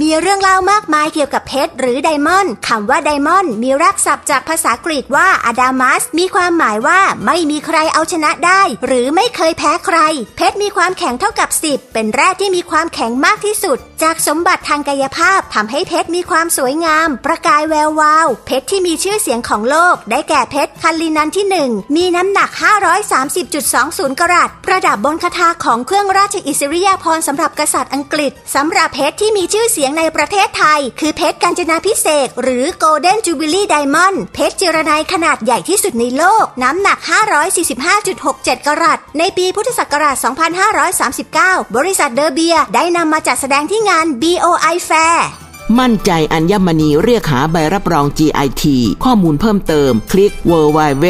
มีเรื่องเล่ามากมายเกี่ยวกับเพชรหรือไดมอนด์คำว่าไดมอนด์มีรากศัพท์จากภาษากรีกว่าอะดามัส มีความหมายว่าไม่มีใครเอาชนะได้ หรือไม่เคยแพ้ใคร เพชรมีความแข็งเท่ากับ 10 เป็นแร่ที่มีความแข็งมากที่สุด จากสมบัติทางกายภาพทำให้เพชรมีความสวยงาม ประกายแวววาว เพชรที่มีชื่อเสียงของโลก ได้แก่เพชรคันลินันที่ 1 มีน้ำหนัก 530.20 กรัตประดับบนคาถาของเครื่องราชอิสริยาภรณ์สำหรับกษัตริย์อังกฤษสำหรับเพชรที่มีชื่อเสียงในประเทศไทย คือเพชรกาญจนาพิเศษ หรือ Golden Jubilee Diamond เพชรเจรไนขนาดใหญ่ที่สุดในโลก น้ำหนัก 545.67 กรัต ในปีพุทธศักราช 2539 บริษัทเดอร์เบียได้นำมาจัดแสดงที่งาน BOI Fair มั่นใจอัญมณีเรียกหาใบรับรอง GIT ข้อมูลเพิ่มเติม คลิก www.git.or.th